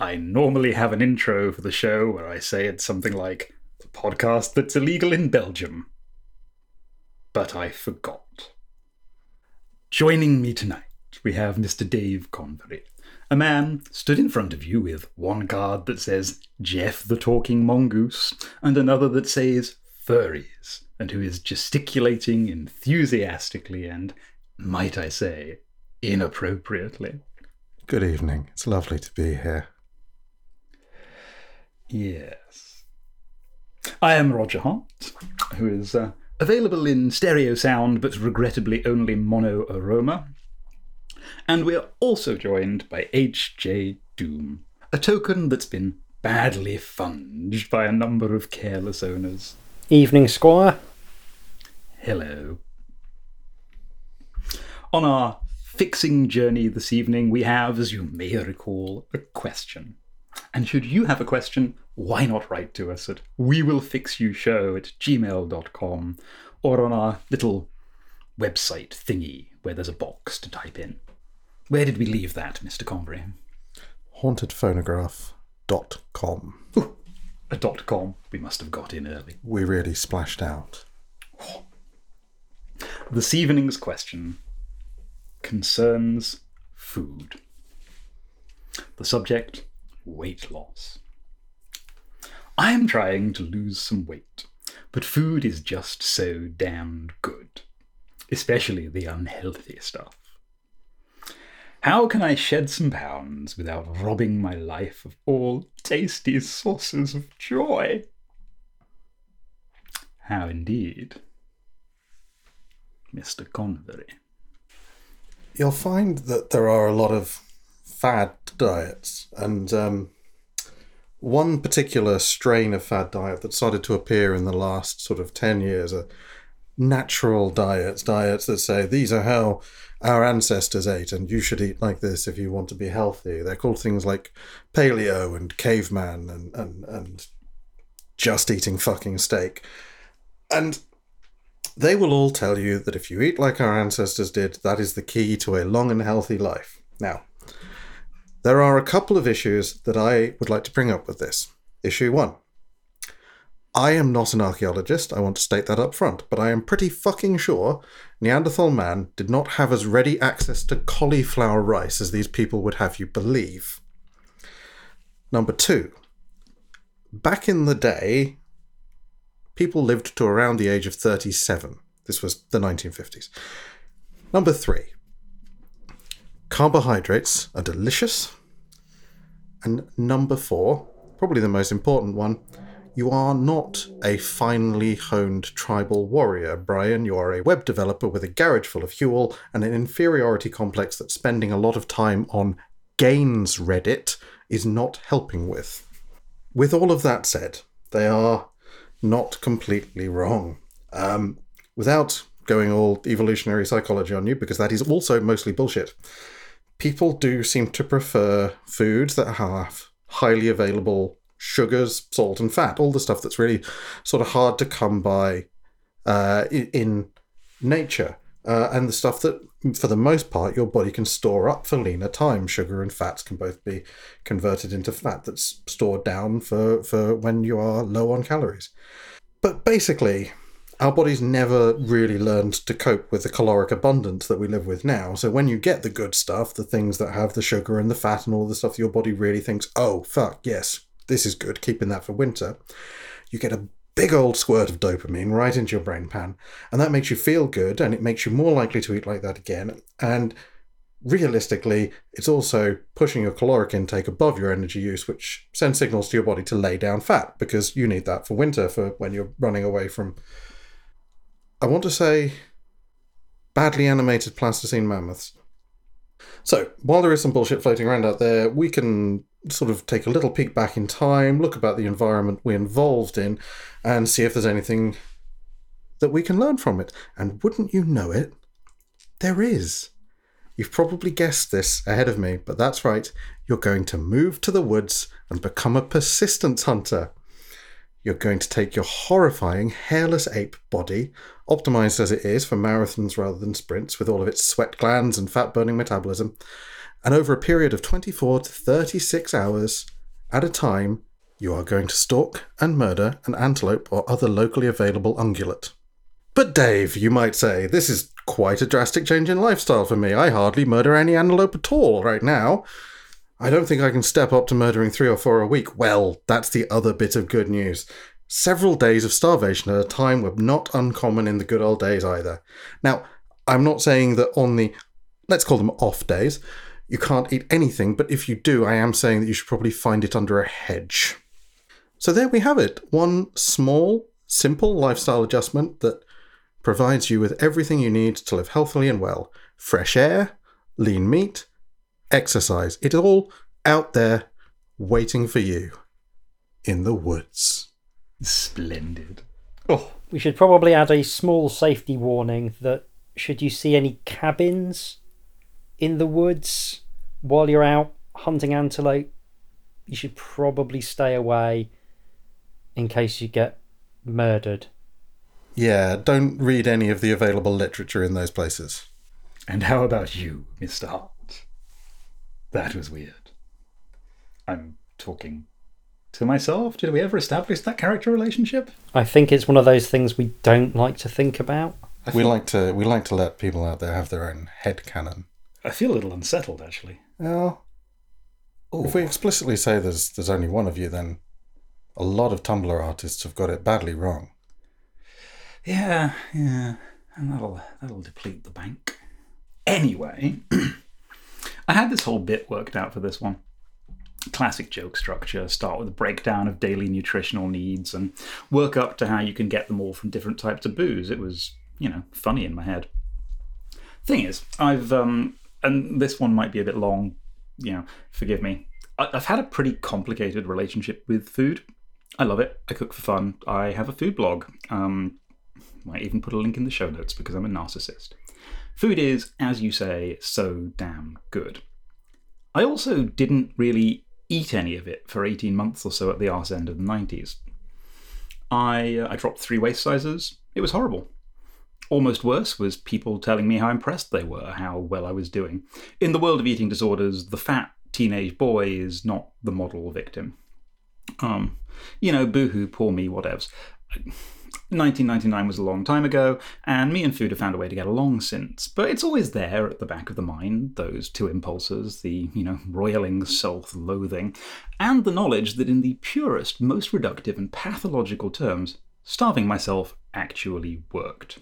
I normally have an intro for the show where I say it's something like the podcast that's illegal in Belgium. But I forgot. Joining me tonight, we have Mr. Dave Convery. A man stood in front of you with one card that says Jeff the Talking Mongoose and another that says Furries, and who is gesticulating enthusiastically and, might I say, inappropriately. Good evening. It's lovely to be here. Yes. I am Roger Hart, who is uh, available in stereo sound but regrettably only mono aroma. And we're also joined by H.J. Doom, a token that's been badly funged by a number of careless owners. Evening, Squire. Hello. On our fixing journey this evening, we have, as you may recall, a question. And should you have a question, why not write to us at we will fix you show at gmail.com or on our little website thingy where there's a box to type in. Where did we leave that, Mr. Convery? Hauntedphonograph.com. A dot com. We must have got in early. We really splashed out. This evening's question concerns food. The subject weight loss. I am trying to lose some weight, but food is just so damned good, especially the unhealthy stuff. How can I shed some pounds without robbing my life of all tasty sources of joy? How indeed, Mr. Convery. You'll find that there are a lot of fad diets, and um, one particular strain of fad diet that started to appear in the last sort of 10 years are natural diets, diets that say these are how our ancestors ate, and you should eat like this if you want to be healthy. They're called things like paleo and caveman and, and, and just eating fucking steak. And they will all tell you that if you eat like our ancestors did, that is the key to a long and healthy life. Now, there are a couple of issues that I would like to bring up with this. Issue one. I am not an archaeologist, I want to state that up front, but I am pretty fucking sure Neanderthal man did not have as ready access to cauliflower rice as these people would have you believe. Number two. Back in the day, people lived to around the age of 37. This was the 1950s. Number three. Carbohydrates are delicious. And number four, probably the most important one, you are not a finely honed tribal warrior, Brian. You are a web developer with a garage full of fuel and an inferiority complex that spending a lot of time on gains Reddit is not helping with. With all of that said, they are not completely wrong. Um, without going all evolutionary psychology on you, because that is also mostly bullshit, people do seem to prefer foods that have highly available sugars, salt, and fat, all the stuff that's really sort of hard to come by uh, in nature. Uh, and the stuff that, for the most part, your body can store up for leaner time. Sugar and fats can both be converted into fat that's stored down for, for when you are low on calories. But basically, our bodies never really learned to cope with the caloric abundance that we live with now. So when you get the good stuff, the things that have the sugar and the fat and all the stuff your body really thinks, oh, fuck, yes, this is good, keeping that for winter, you get a big old squirt of dopamine right into your brain pan. And that makes you feel good and it makes you more likely to eat like that again. And realistically, it's also pushing your caloric intake above your energy use, which sends signals to your body to lay down fat because you need that for winter for when you're running away from I want to say badly animated plasticine mammoths. So, while there is some bullshit floating around out there, we can sort of take a little peek back in time, look about the environment we're involved in, and see if there's anything that we can learn from it. And wouldn't you know it, there is. You've probably guessed this ahead of me, but that's right. You're going to move to the woods and become a persistence hunter. You're going to take your horrifying hairless ape body, optimized as it is for marathons rather than sprints, with all of its sweat glands and fat burning metabolism, and over a period of 24 to 36 hours at a time, you are going to stalk and murder an antelope or other locally available ungulate. But Dave, you might say, this is quite a drastic change in lifestyle for me. I hardly murder any antelope at all right now. I don't think I can step up to murdering three or four a week. Well, that's the other bit of good news. Several days of starvation at a time were not uncommon in the good old days either. Now, I'm not saying that on the, let's call them off days, you can't eat anything, but if you do, I am saying that you should probably find it under a hedge. So there we have it. One small, simple lifestyle adjustment that provides you with everything you need to live healthily and well fresh air, lean meat, exercise. It's all out there waiting for you in the woods. Splendid. Oh, We should probably add a small safety warning that should you see any cabins in the woods while you're out hunting antelope, you should probably stay away in case you get murdered. Yeah, don't read any of the available literature in those places. and how about you, Mr. Hart? That was weird. I'm talking to myself. Did we ever establish that character relationship? I think it's one of those things we don't like to think about. We like to we like to let people out there have their own head canon. I feel a little unsettled, actually. Well, if we explicitly say there's there's only one of you, then a lot of Tumblr artists have got it badly wrong. Yeah, yeah, and that'll that'll deplete the bank. Anyway, I had this whole bit worked out for this one. Classic joke structure: start with a breakdown of daily nutritional needs and work up to how you can get them all from different types of booze. It was, you know, funny in my head. Thing is, I've um, and this one might be a bit long. You know, forgive me. I've had a pretty complicated relationship with food. I love it. I cook for fun. I have a food blog. Um, might even put a link in the show notes because I'm a narcissist. Food is, as you say, so damn good. I also didn't really eat any of it for 18 months or so at the arse end of the 90s. I, uh, I dropped three waist sizes. It was horrible. Almost worse was people telling me how impressed they were, how well I was doing. In the world of eating disorders, the fat teenage boy is not the model victim. Um, you know, boohoo, poor me, whatevs. 1999 was a long time ago, and me and food have found a way to get along since. But it's always there at the back of the mind, those two impulses, the, you know, roiling self loathing, and the knowledge that in the purest, most reductive, and pathological terms, starving myself actually worked.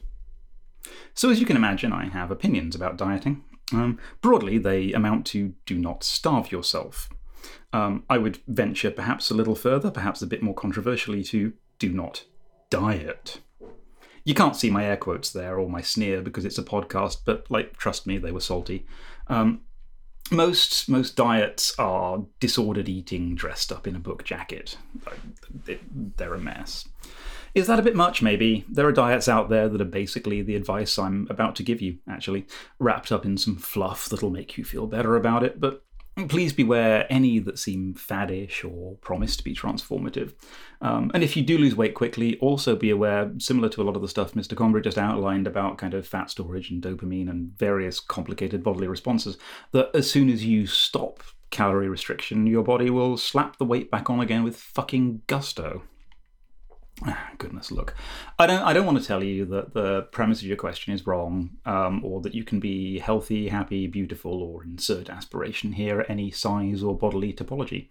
So, as you can imagine, I have opinions about dieting. Um, broadly, they amount to do not starve yourself. Um, I would venture perhaps a little further, perhaps a bit more controversially, to do not diet. You can't see my air quotes there or my sneer because it's a podcast, but like, trust me, they were salty. Um, most most diets are disordered eating dressed up in a book jacket. They're a mess. Is that a bit much? Maybe. There are diets out there that are basically the advice I'm about to give you, actually, wrapped up in some fluff that'll make you feel better about it. But please beware any that seem faddish or promise to be transformative. Um, and if you do lose weight quickly, also be aware, similar to a lot of the stuff Mr. Convery just outlined about kind of fat storage and dopamine and various complicated bodily responses, that as soon as you stop calorie restriction, your body will slap the weight back on again with fucking gusto. Ah, Goodness, look, I don't. I don't want to tell you that the premise of your question is wrong, um, or that you can be healthy, happy, beautiful, or insert aspiration here any size or bodily topology.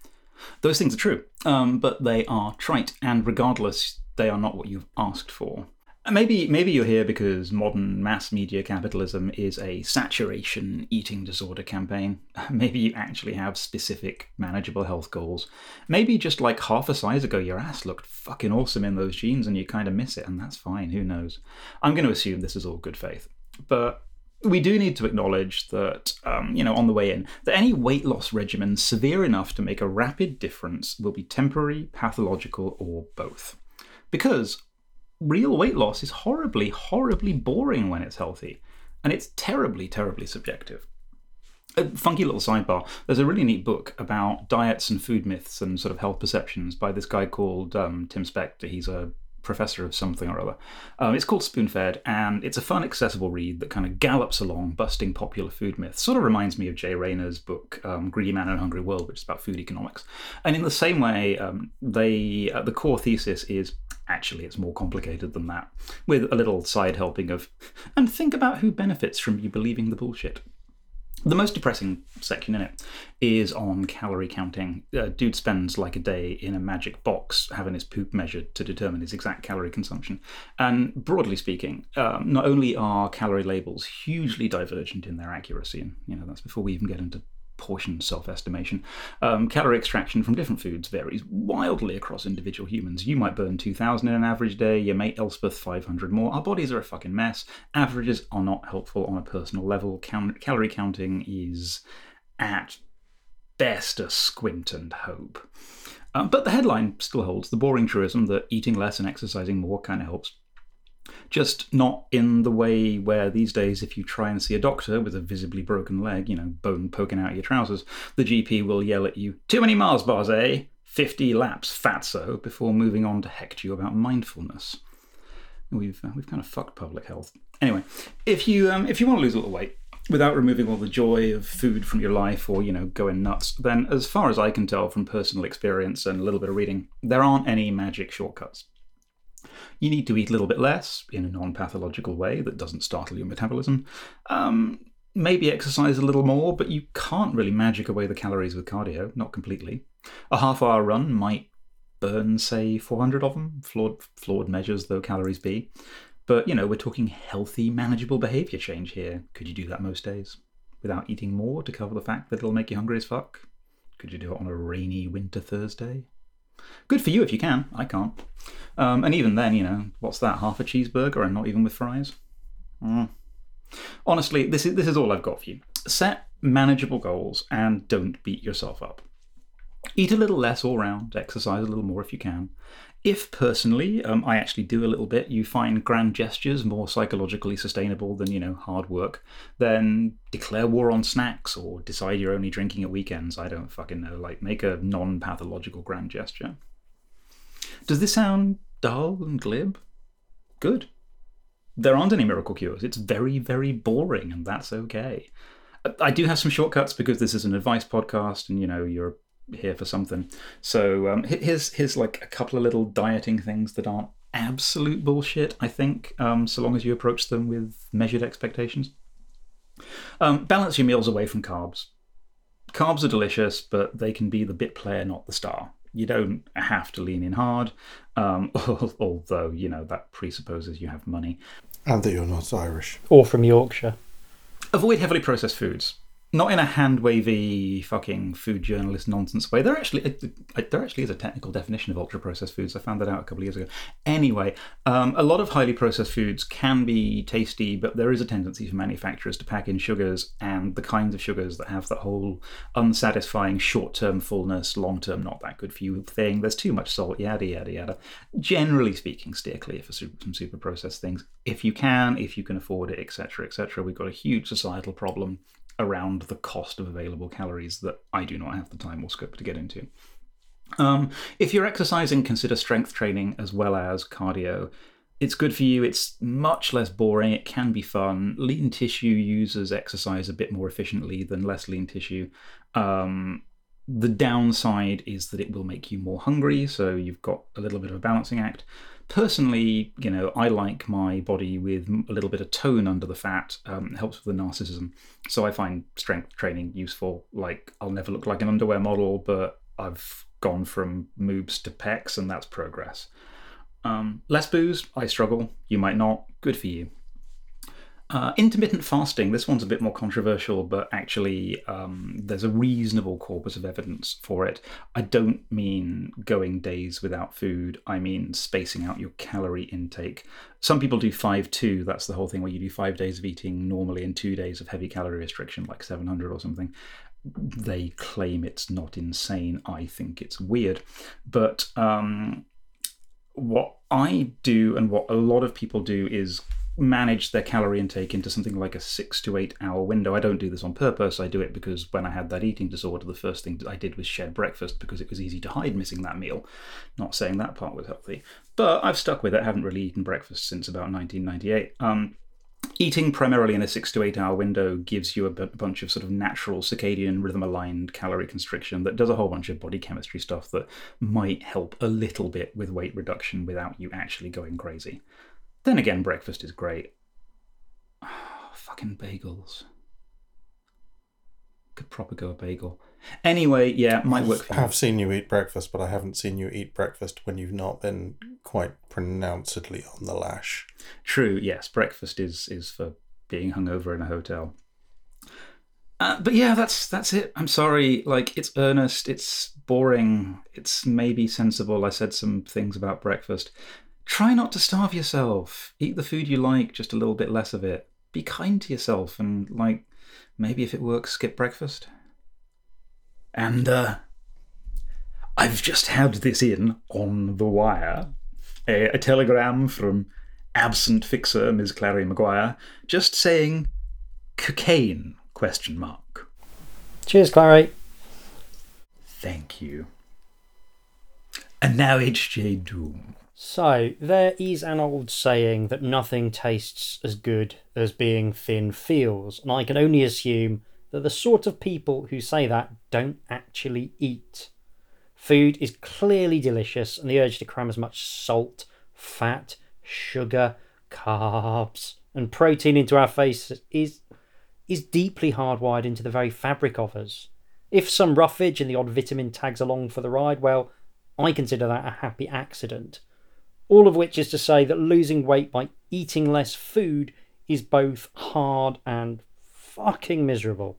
Those things are true, um, but they are trite, and regardless, they are not what you've asked for. And Maybe, maybe you're here because modern mass media capitalism is a saturation eating disorder campaign. Maybe you actually have specific, manageable health goals. Maybe just like half a size ago, your ass looked fucking awesome in those jeans and you kind of miss it, and that's fine, who knows? I'm going to assume this is all good faith. But we do need to acknowledge that, um, you know, on the way in, that any weight loss regimen severe enough to make a rapid difference will be temporary, pathological, or both. Because real weight loss is horribly, horribly boring when it's healthy, and it's terribly, terribly subjective. A funky little sidebar. There's a really neat book about diets and food myths and sort of health perceptions by this guy called um, Tim Spector. He's a professor of something or other. Um, it's called Spoonfed, and it's a fun, accessible read that kind of gallops along, busting popular food myths. Sort of reminds me of Jay Rayner's book, um, Greedy Man and Hungry World, which is about food economics. And in the same way, um, they uh, the core thesis is actually it's more complicated than that, with a little side helping of, and think about who benefits from you believing the bullshit. The most depressing section in it is on calorie counting. Dude spends like a day in a magic box having his poop measured to determine his exact calorie consumption. And broadly speaking, um, not only are calorie labels hugely divergent in their accuracy, and you know that's before we even get into portion self estimation. Um, calorie extraction from different foods varies wildly across individual humans. You might burn 2,000 in an average day, your mate Elspeth 500 more. Our bodies are a fucking mess. Averages are not helpful on a personal level. Calorie counting is at best a squint and hope. Um, but the headline still holds the boring truism that eating less and exercising more kind of helps just not in the way where these days, if you try and see a doctor with a visibly broken leg, you know, bone poking out of your trousers, the GP will yell at you, Too many Mars bars, eh? 50 laps, fatso, before moving on to hecht you about mindfulness. We've, uh, we've kind of fucked public health. Anyway, if you, um, if you want to lose a little weight, without removing all the joy of food from your life or you know going nuts then as far as i can tell from personal experience and a little bit of reading there aren't any magic shortcuts you need to eat a little bit less in a non pathological way that doesn't startle your metabolism. Um, maybe exercise a little more, but you can't really magic away the calories with cardio, not completely. A half hour run might burn, say, 400 of them, flawed, flawed measures though calories be. But, you know, we're talking healthy, manageable behavior change here. Could you do that most days? Without eating more to cover the fact that it'll make you hungry as fuck? Could you do it on a rainy winter Thursday? Good for you if you can. I can't. Um, and even then, you know, what's that? Half a cheeseburger and not even with fries? Mm. Honestly, this is, this is all I've got for you. Set manageable goals and don't beat yourself up. Eat a little less all round, exercise a little more if you can. If personally, um, I actually do a little bit, you find grand gestures more psychologically sustainable than, you know, hard work, then declare war on snacks or decide you're only drinking at weekends. I don't fucking know. Like, make a non pathological grand gesture. Does this sound dull and glib? Good. There aren't any miracle cures. It's very, very boring, and that's okay. I do have some shortcuts because this is an advice podcast, and you know you're here for something. So um, here's here's like a couple of little dieting things that aren't absolute bullshit. I think, um, so long as you approach them with measured expectations. Um, balance your meals away from carbs. Carbs are delicious, but they can be the bit player, not the star. You don't have to lean in hard, um, although you know that presupposes you have money. And that you're not Irish. Or from Yorkshire. Avoid heavily processed foods not in a hand wavy fucking food journalist nonsense way. There actually there actually is a technical definition of ultra processed foods. I found that out a couple of years ago. Anyway, um, a lot of highly processed foods can be tasty, but there is a tendency for manufacturers to pack in sugars and the kinds of sugars that have that whole unsatisfying short term fullness, long term not that good for you thing. There's too much salt, yada yada yada. Generally speaking, steer clear for some super processed things if you can, if you can afford it, etc. etc. We've got a huge societal problem around the cost of available calories that I do not have the time or scope to get into. Um, if you're exercising, consider strength training as well as cardio. It's good for you. It's much less boring. It can be fun. Lean tissue uses exercise a bit more efficiently than less lean tissue. Um, the downside is that it will make you more hungry, so you've got a little bit of a balancing act personally, you know, I like my body with a little bit of tone under the fat. Um, helps with the narcissism. So I find strength training useful. Like, I'll never look like an underwear model, but I've gone from moobs to pecs, and that's progress. Um, less booze, I struggle. You might not. Good for you. Uh, intermittent fasting, this one's a bit more controversial, but actually, um, there's a reasonable corpus of evidence for it. I don't mean going days without food, I mean spacing out your calorie intake. Some people do 5 2, that's the whole thing where you do five days of eating normally and two days of heavy calorie restriction, like 700 or something. They claim it's not insane. I think it's weird. But um, what I do and what a lot of people do is managed their calorie intake into something like a six to eight hour window. I don't do this on purpose. I do it because when I had that eating disorder, the first thing I did was shed breakfast because it was easy to hide missing that meal. Not saying that part was healthy, but I've stuck with it. I haven't really eaten breakfast since about 1998. Um, eating primarily in a six to eight hour window gives you a b- bunch of sort of natural circadian rhythm aligned calorie constriction that does a whole bunch of body chemistry stuff that might help a little bit with weight reduction without you actually going crazy. Then again, breakfast is great. fucking bagels. Could proper go a bagel. Anyway, yeah, might work for I have seen you eat breakfast, but I haven't seen you eat breakfast when you've not been quite pronouncedly on the lash. True, yes, breakfast is is for being hungover in a hotel. Uh, but yeah, that's that's it. I'm sorry. Like it's earnest. It's boring. It's maybe sensible. I said some things about breakfast. Try not to starve yourself. Eat the food you like, just a little bit less of it. Be kind to yourself, and like maybe if it works, skip breakfast. And uh, I've just had this in on the wire. A, a telegram from absent fixer Ms. Clary Maguire, just saying cocaine question mark. Cheers, Clary. Thank you. And now HJ Doom. So, there is an old saying that nothing tastes as good as being thin feels, and I can only assume that the sort of people who say that don't actually eat. Food is clearly delicious, and the urge to cram as much salt, fat, sugar, carbs, and protein into our faces is, is deeply hardwired into the very fabric of us. If some roughage and the odd vitamin tags along for the ride, well, I consider that a happy accident. All of which is to say that losing weight by eating less food is both hard and fucking miserable.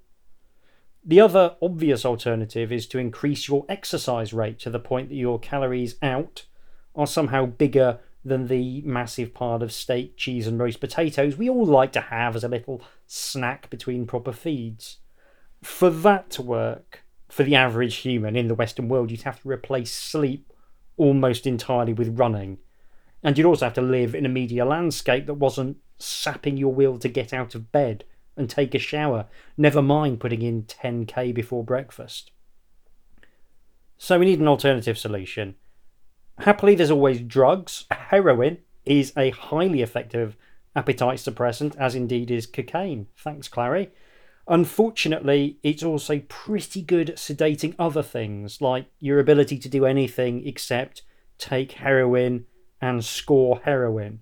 The other obvious alternative is to increase your exercise rate to the point that your calories out are somehow bigger than the massive pile of steak, cheese, and roast potatoes we all like to have as a little snack between proper feeds. For that to work, for the average human in the Western world, you'd have to replace sleep almost entirely with running. And you'd also have to live in a media landscape that wasn't sapping your will to get out of bed and take a shower, never mind putting in 10k before breakfast. So we need an alternative solution. Happily, there's always drugs. Heroin is a highly effective appetite suppressant, as indeed is cocaine. Thanks, Clary. Unfortunately, it's also pretty good at sedating other things, like your ability to do anything except take heroin and score heroin.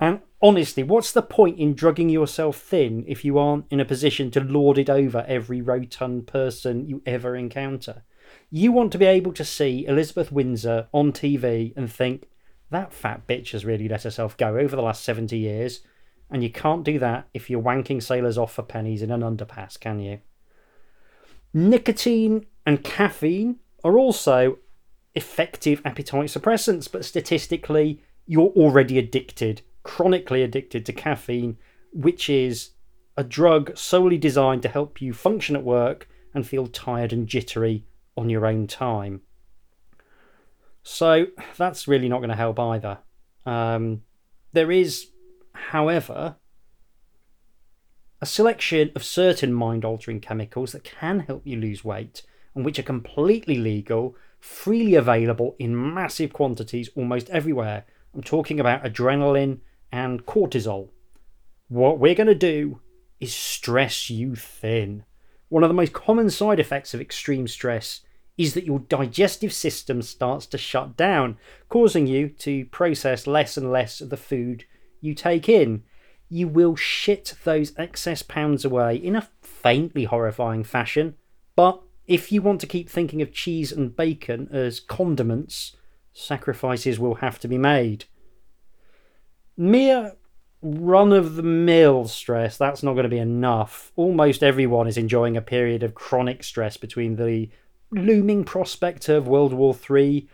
And honestly, what's the point in drugging yourself thin if you aren't in a position to lord it over every rotund person you ever encounter? You want to be able to see Elizabeth Windsor on TV and think, that fat bitch has really let herself go over the last 70 years. And you can't do that if you're wanking sailors off for pennies in an underpass, can you? Nicotine and caffeine are also effective appetite suppressants, but statistically, you're already addicted, chronically addicted to caffeine, which is a drug solely designed to help you function at work and feel tired and jittery on your own time. So that's really not going to help either. Um, there is, however, a selection of certain mind altering chemicals that can help you lose weight and which are completely legal, freely available in massive quantities almost everywhere. I'm talking about adrenaline and cortisol. What we're going to do is stress you thin. One of the most common side effects of extreme stress is that your digestive system starts to shut down, causing you to process less and less of the food you take in. You will shit those excess pounds away in a faintly horrifying fashion, but if you want to keep thinking of cheese and bacon as condiments, sacrifices will have to be made. Mere run of the mill stress, that's not going to be enough. Almost everyone is enjoying a period of chronic stress between the looming prospect of World War III,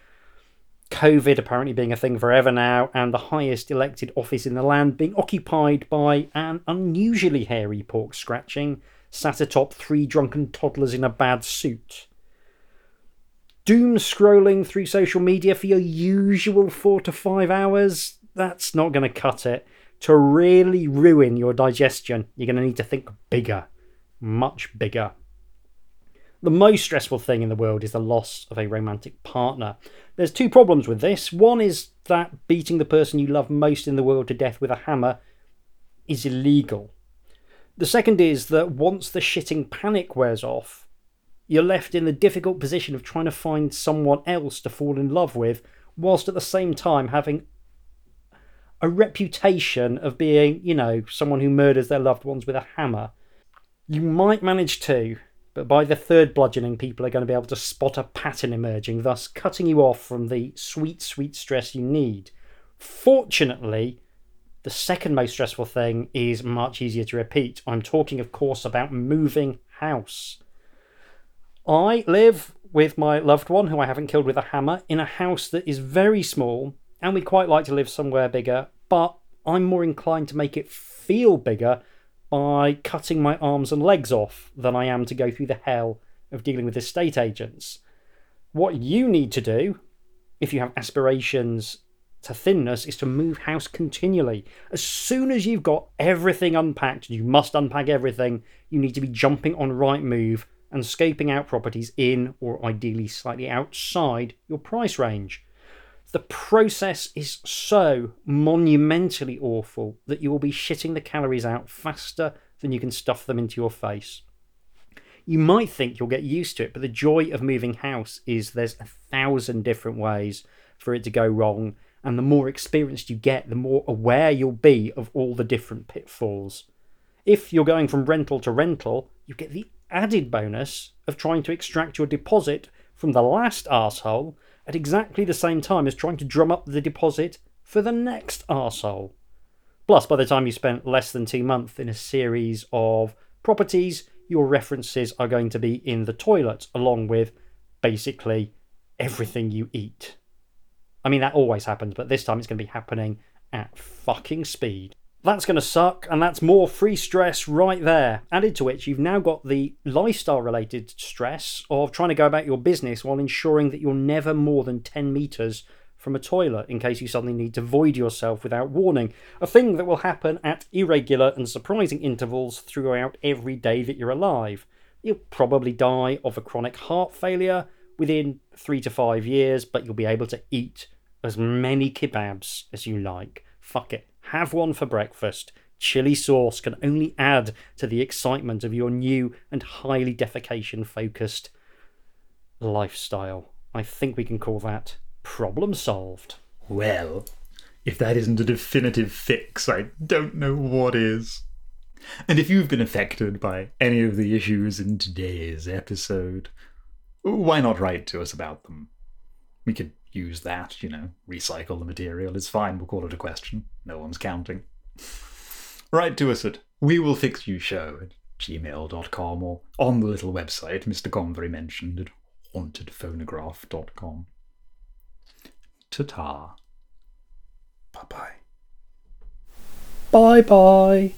COVID apparently being a thing forever now, and the highest elected office in the land being occupied by an unusually hairy pork scratching sat atop three drunken toddlers in a bad suit. Doom scrolling through social media for your usual four to five hours? That's not going to cut it. to really ruin your digestion, you're going to need to think bigger, much bigger. The most stressful thing in the world is the loss of a romantic partner. There's two problems with this. One is that beating the person you love most in the world to death with a hammer is illegal. The second is that once the shitting panic wears off, you're left in the difficult position of trying to find someone else to fall in love with, whilst at the same time having a reputation of being, you know, someone who murders their loved ones with a hammer. You might manage to, but by the third bludgeoning, people are going to be able to spot a pattern emerging, thus cutting you off from the sweet, sweet stress you need. Fortunately, the second most stressful thing is much easier to repeat. I'm talking, of course, about moving house. I live with my loved one, who I haven't killed with a hammer, in a house that is very small, and we'd quite like to live somewhere bigger, but I'm more inclined to make it feel bigger by cutting my arms and legs off than I am to go through the hell of dealing with estate agents. What you need to do, if you have aspirations to thinness, is to move house continually. As soon as you've got everything unpacked, you must unpack everything, you need to be jumping on Rightmove and scoping out properties in or ideally slightly outside your price range. The process is so monumentally awful that you will be shitting the calories out faster than you can stuff them into your face. You might think you'll get used to it, but the joy of moving house is there's a thousand different ways for it to go wrong, and the more experienced you get, the more aware you'll be of all the different pitfalls. If you're going from rental to rental, you get the added bonus of trying to extract your deposit from the last arsehole at exactly the same time as trying to drum up the deposit for the next arsehole. Plus, by the time you spent less than two months in a series of properties, your references are going to be in the toilet, along with basically everything you eat. I mean, that always happens, but this time it's going to be happening at fucking speed. That's going to suck, and that's more free stress right there. Added to which, you've now got the lifestyle related stress of trying to go about your business while ensuring that you're never more than 10 metres from a toilet in case you suddenly need to void yourself without warning. A thing that will happen at irregular and surprising intervals throughout every day that you're alive. You'll probably die of a chronic heart failure within three to five years, but you'll be able to eat as many kebabs as you like. Fuck it have one for breakfast. Chili sauce can only add to the excitement of your new and highly defecation focused lifestyle. I think we can call that problem solved. Well, if that isn't a definitive fix, I don't know what is. And if you've been affected by any of the issues in today's episode, why not write to us about them? We could use that, you know, recycle the material. It's fine, we'll call it a question. No one's counting. Write to us at we will fix you show at gmail.com or on the little website Mr. Convery mentioned at hauntedphonograph.com. Ta ta. Bye bye. Bye bye.